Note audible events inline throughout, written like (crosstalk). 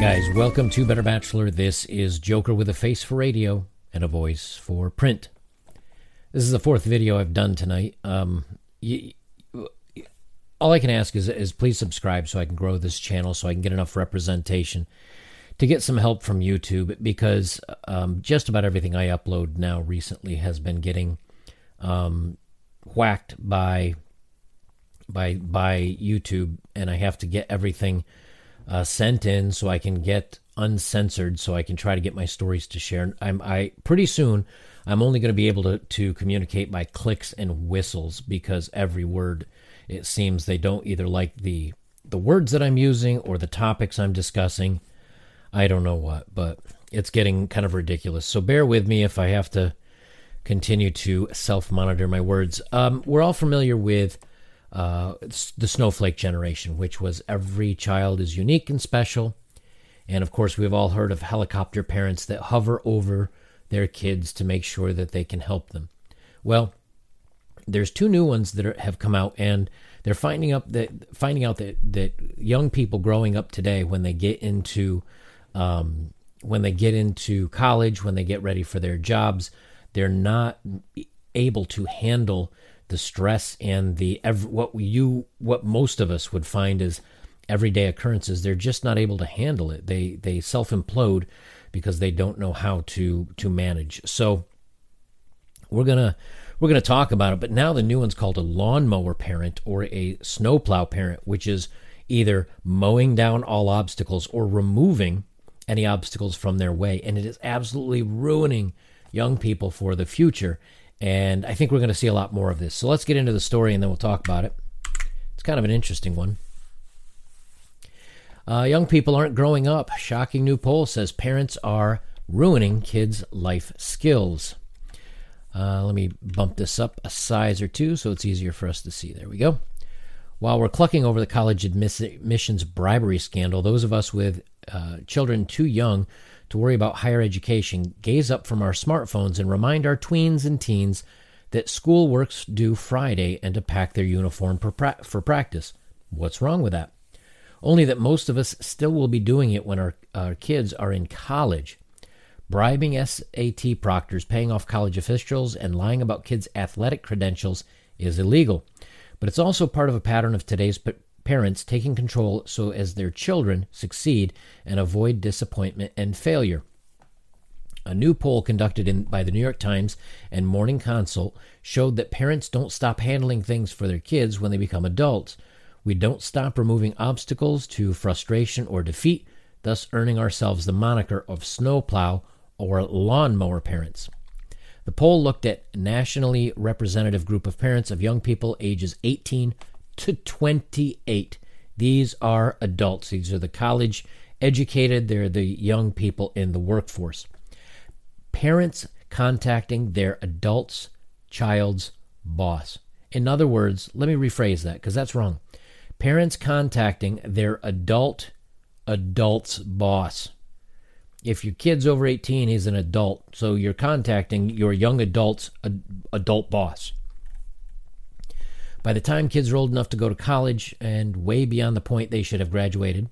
Guys, welcome to Better Bachelor. This is Joker with a face for radio and a voice for print. This is the fourth video I've done tonight. Um, all I can ask is, is please subscribe so I can grow this channel, so I can get enough representation to get some help from YouTube because um, just about everything I upload now recently has been getting um, whacked by by by YouTube, and I have to get everything uh, sent in so I can get uncensored, so I can try to get my stories to share. I'm I pretty soon I'm only going to be able to to communicate by clicks and whistles because every word it seems they don't either like the the words that I'm using or the topics I'm discussing. I don't know what, but it's getting kind of ridiculous. So bear with me if I have to continue to self monitor my words. Um, we're all familiar with uh, the snowflake generation, which was every child is unique and special. And of course, we've all heard of helicopter parents that hover over their kids to make sure that they can help them. Well, there's two new ones that are, have come out, and they're finding up that finding out that that young people growing up today, when they get into um, when they get into college, when they get ready for their jobs, they're not able to handle the stress and the what you what most of us would find as everyday occurrences they're just not able to handle it. They they self implode because they don't know how to to manage. So we're gonna we're gonna talk about it but now the new one's called a lawnmower parent or a snowplow parent which is either mowing down all obstacles or removing any obstacles from their way. And it is absolutely ruining young people for the future. And I think we're going to see a lot more of this. So let's get into the story and then we'll talk about it. It's kind of an interesting one. Uh, young people aren't growing up. Shocking new poll says parents are ruining kids' life skills. Uh, let me bump this up a size or two so it's easier for us to see. There we go. While we're clucking over the college admissions bribery scandal, those of us with uh, children too young to worry about higher education, gaze up from our smartphones and remind our tweens and teens that school work's due Friday and to pack their uniform for, pra- for practice. What's wrong with that? Only that most of us still will be doing it when our, our kids are in college. Bribing SAT proctors, paying off college officials, and lying about kids' athletic credentials is illegal. But it's also part of a pattern of today's parents taking control so as their children succeed and avoid disappointment and failure. A new poll conducted in, by the New York Times and Morning Consult showed that parents don't stop handling things for their kids when they become adults. We don't stop removing obstacles to frustration or defeat, thus earning ourselves the moniker of snowplow or lawnmower parents. The poll looked at nationally representative group of parents of young people ages 18 to 28. These are adults. These are the college educated, they're the young people in the workforce. Parents contacting their adult's child's boss. In other words, let me rephrase that because that's wrong. Parents contacting their adult adult's boss. If your kid's over 18, he's an adult. So you're contacting your young adult's adult boss. By the time kids are old enough to go to college and way beyond the point they should have graduated,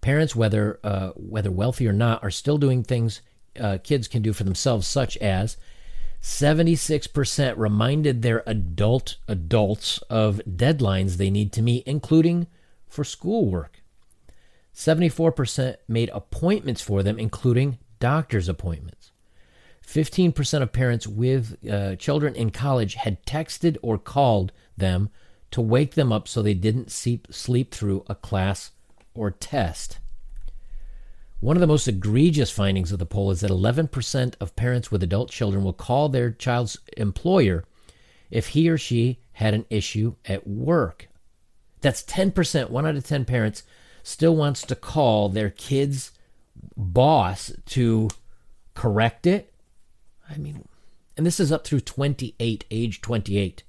parents, whether uh, whether wealthy or not, are still doing things uh, kids can do for themselves, such as 76% reminded their adult adults of deadlines they need to meet, including for schoolwork. 74% made appointments for them, including doctor's appointments. 15% of parents with uh, children in college had texted or called them to wake them up so they didn't sleep, through a class or test. One of the most egregious findings of the poll is that 11% of parents with adult children will call their child's employer if he or she had an issue at work. That's 10%. One out of 10 parents still wants to call their kid's boss to correct it. I mean, and this is up through 28, age 28.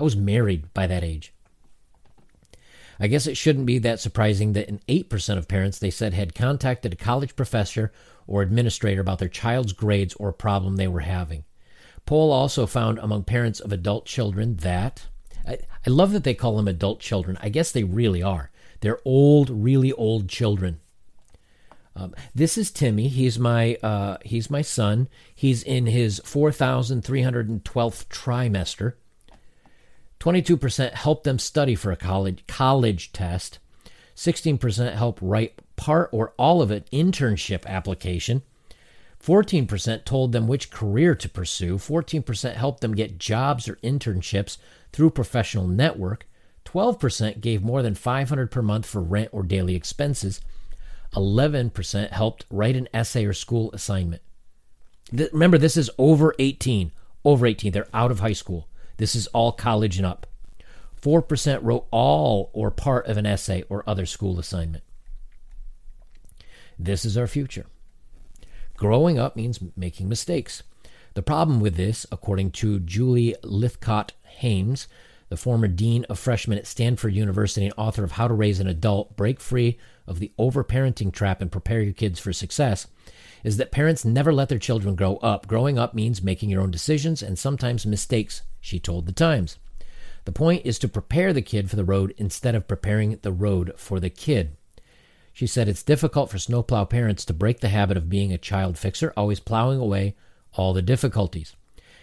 I was married by that age. I guess it shouldn't be that surprising that in 8% of parents they said had contacted a college professor or administrator about their child's grades or a problem they were having. Poll also found among parents of adult children that I, I love that they call them adult children. I guess they really are. They're old, really old children. Um, this is Timmy. He's my uh, he's my son. He's in his four thousand three hundred and twelfth trimester. Twenty two percent help them study for a college college test. Sixteen percent help write part or all of an internship application. 14% told them which career to pursue. 14% helped them get jobs or internships through professional network. 12% gave more than 500 per month for rent or daily expenses. 11% helped write an essay or school assignment. Remember, this is over 18. Over 18. They're out of high school. This is all college and up. 4% wrote all or part of an essay or other school assignment. This is our future. Growing up means making mistakes. The problem with this, according to Julie Lythcott Haims, the former dean of freshmen at Stanford University and author of How to Raise an Adult, Break Free of the Overparenting Trap and Prepare Your Kids for Success, is that parents never let their children grow up. Growing up means making your own decisions and sometimes mistakes, she told The Times. The point is to prepare the kid for the road instead of preparing the road for the kid. She said it's difficult for snowplow parents to break the habit of being a child fixer, always plowing away all the difficulties.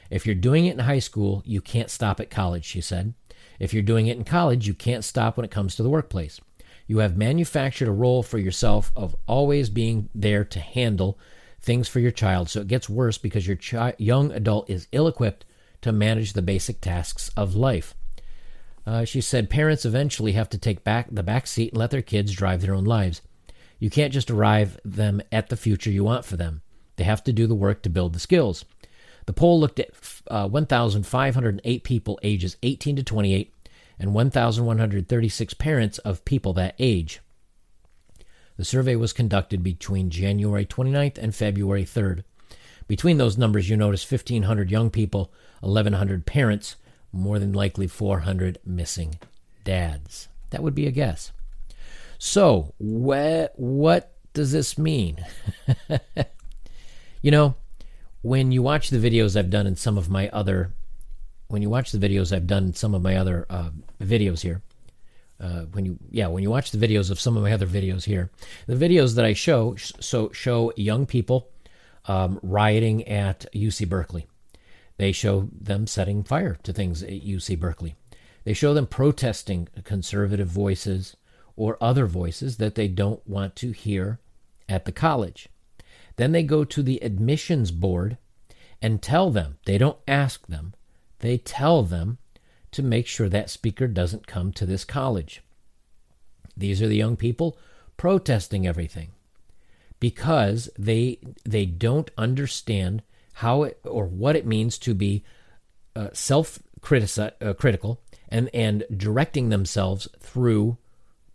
If you're doing it in high school, you can't stop at college, she said. If you're doing it in college, you can't stop when it comes to the workplace. You have manufactured a role for yourself of always being there to handle things for your child, so it gets worse because your chi- young adult is ill equipped to manage the basic tasks of life. Uh, she said parents eventually have to take back the back seat and let their kids drive their own lives. You can't just arrive them at the future you want for them. They have to do the work to build the skills. The poll looked at uh, 1,508 people ages 18 to 28 and 1,136 parents of people that age. The survey was conducted between January 29th and February 3rd. Between those numbers, you notice 1,500 young people, 1,100 parents, more than likely 400 missing dads. That would be a guess. So, wh- what does this mean? (laughs) you know, when you watch the videos I've done in some of my other, when you watch the videos I've done some of my other uh, videos here, uh, when you yeah when you watch the videos of some of my other videos here, the videos that I show so show young people um, rioting at UC Berkeley. They show them setting fire to things at UC Berkeley. They show them protesting conservative voices or other voices that they don't want to hear at the college. Then they go to the admissions board and tell them, they don't ask them, they tell them to make sure that speaker doesn't come to this college. These are the young people protesting everything because they they don't understand how it or what it means to be uh, self uh, critical and and directing themselves through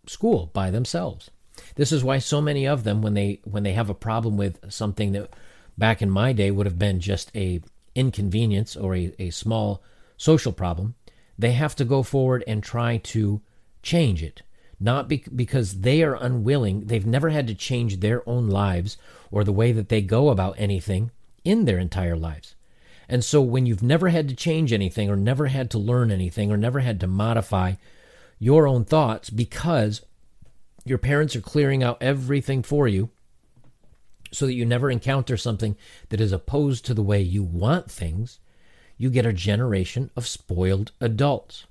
school by themselves. This is why so many of them, when they when they have a problem with something that back in my day would have been just a inconvenience or a, a small social problem, they have to go forward and try to change it. Not be- because they are unwilling, they've never had to change their own lives or the way that they go about anything in their entire lives. And so when you've never had to change anything or never had to learn anything or never had to modify your own thoughts because your parents are clearing out everything for you so that you never encounter something that is opposed to the way you want things, you get a generation of spoiled adults.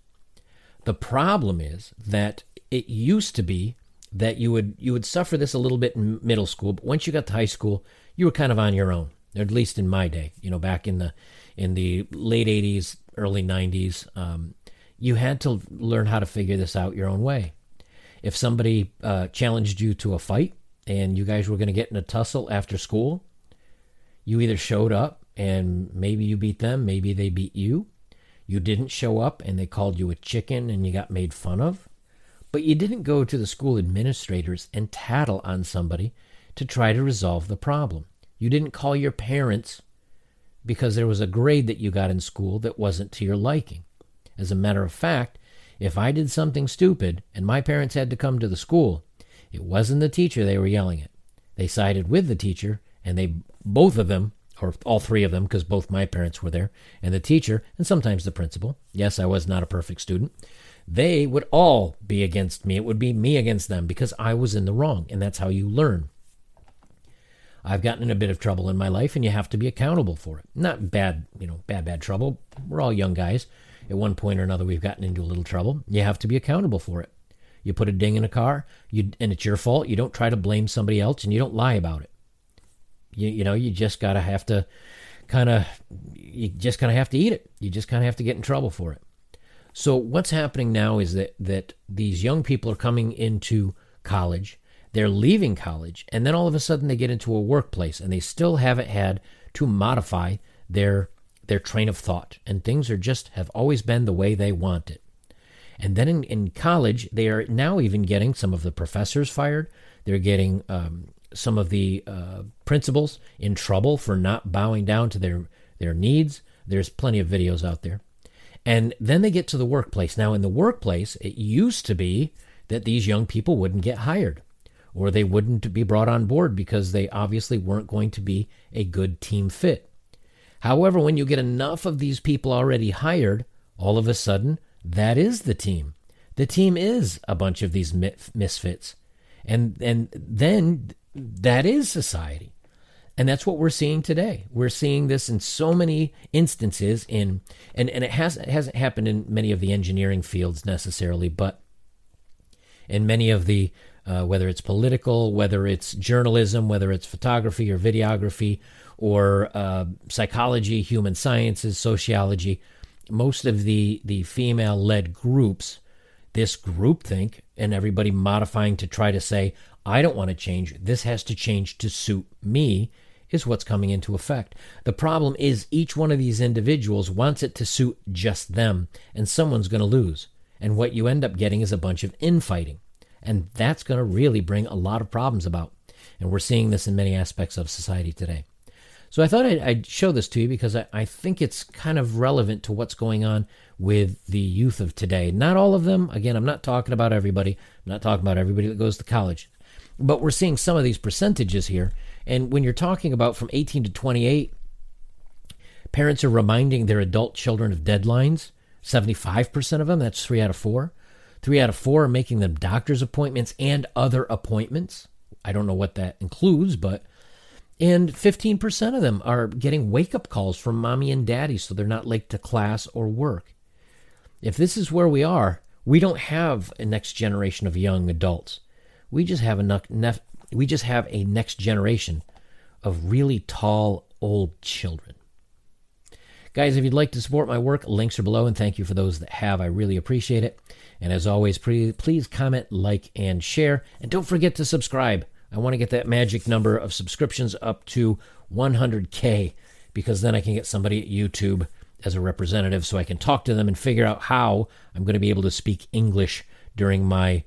The problem is that it used to be that you would you would suffer this a little bit in middle school, but once you got to high school, you were kind of on your own at least in my day, you know, back in the in the late '80s, early '90s, um, you had to learn how to figure this out your own way. If somebody uh, challenged you to a fight and you guys were going to get in a tussle after school, you either showed up and maybe you beat them, maybe they beat you. You didn't show up and they called you a chicken and you got made fun of. But you didn't go to the school administrators and tattle on somebody to try to resolve the problem. You didn't call your parents because there was a grade that you got in school that wasn't to your liking. As a matter of fact, if I did something stupid and my parents had to come to the school, it wasn't the teacher they were yelling at. They sided with the teacher, and they both of them or all three of them, because both my parents were there, and the teacher, and sometimes the principal. Yes, I was not a perfect student. They would all be against me. It would be me against them because I was in the wrong, and that's how you learn. I've gotten in a bit of trouble in my life, and you have to be accountable for it. Not bad, you know, bad, bad trouble. We're all young guys. At one point or another, we've gotten into a little trouble. You have to be accountable for it. You put a ding in a car, you, and it's your fault. You don't try to blame somebody else, and you don't lie about it. You, you know, you just gotta have to kind of, you just kind of have to eat it. You just kind of have to get in trouble for it. So what's happening now is that that these young people are coming into college, they're leaving college, and then all of a sudden they get into a workplace, and they still haven't had to modify their their train of thought, and things are just have always been the way they want it. And then in, in college, they are now even getting some of the professors fired. They're getting um, some of the uh, principals in trouble for not bowing down to their their needs. There's plenty of videos out there. And then they get to the workplace. Now, in the workplace, it used to be that these young people wouldn't get hired or they wouldn't be brought on board because they obviously weren't going to be a good team fit. However, when you get enough of these people already hired, all of a sudden, that is the team. The team is a bunch of these misfits. And and then that is society. And that's what we're seeing today. We're seeing this in so many instances in and, and it hasn't it hasn't happened in many of the engineering fields necessarily, but in many of the uh, whether it's political, whether it's journalism, whether it's photography or videography, or uh, psychology, human sciences, sociology, most of the the female led groups, this groupthink and everybody modifying to try to say, I don't want to change. This has to change to suit me, is what's coming into effect. The problem is each one of these individuals wants it to suit just them, and someone's going to lose. And what you end up getting is a bunch of infighting. And that's going to really bring a lot of problems about. And we're seeing this in many aspects of society today. So I thought I'd, I'd show this to you because I, I, think it's kind of relevant to what's going on with the youth of today. Not all of them. Again, I'm not talking about everybody. I'm not talking about everybody that goes to college. But we're seeing some of these percentages here. And when you're talking about from 18 to 28, parents are reminding their adult children of deadlines. 75% of them, that's three out of four. Three out of four are making them doctor's appointments and other appointments. I don't know what that includes, but and 15% of them are getting wake up calls from mommy and daddy so they're not late to class or work. If this is where we are, we don't have a next generation of young adults. We just have a nef- we just have a next generation of really tall old children. Guys, if you'd like to support my work, links are below, and thank you for those that have. I really appreciate it. And as always, please comment, like, and share. And don't forget to subscribe. I want to get that magic number of subscriptions up to 100K because then I can get somebody at YouTube as a representative so I can talk to them and figure out how I'm going to be able to speak English during my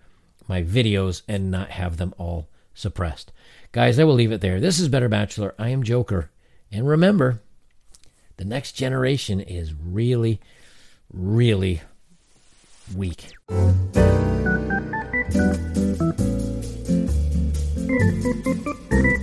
my videos and not have them all suppressed. Guys, I will leave it there. This is Better Bachelor. I am Joker. And remember, the next generation is really, really weak. Thank you.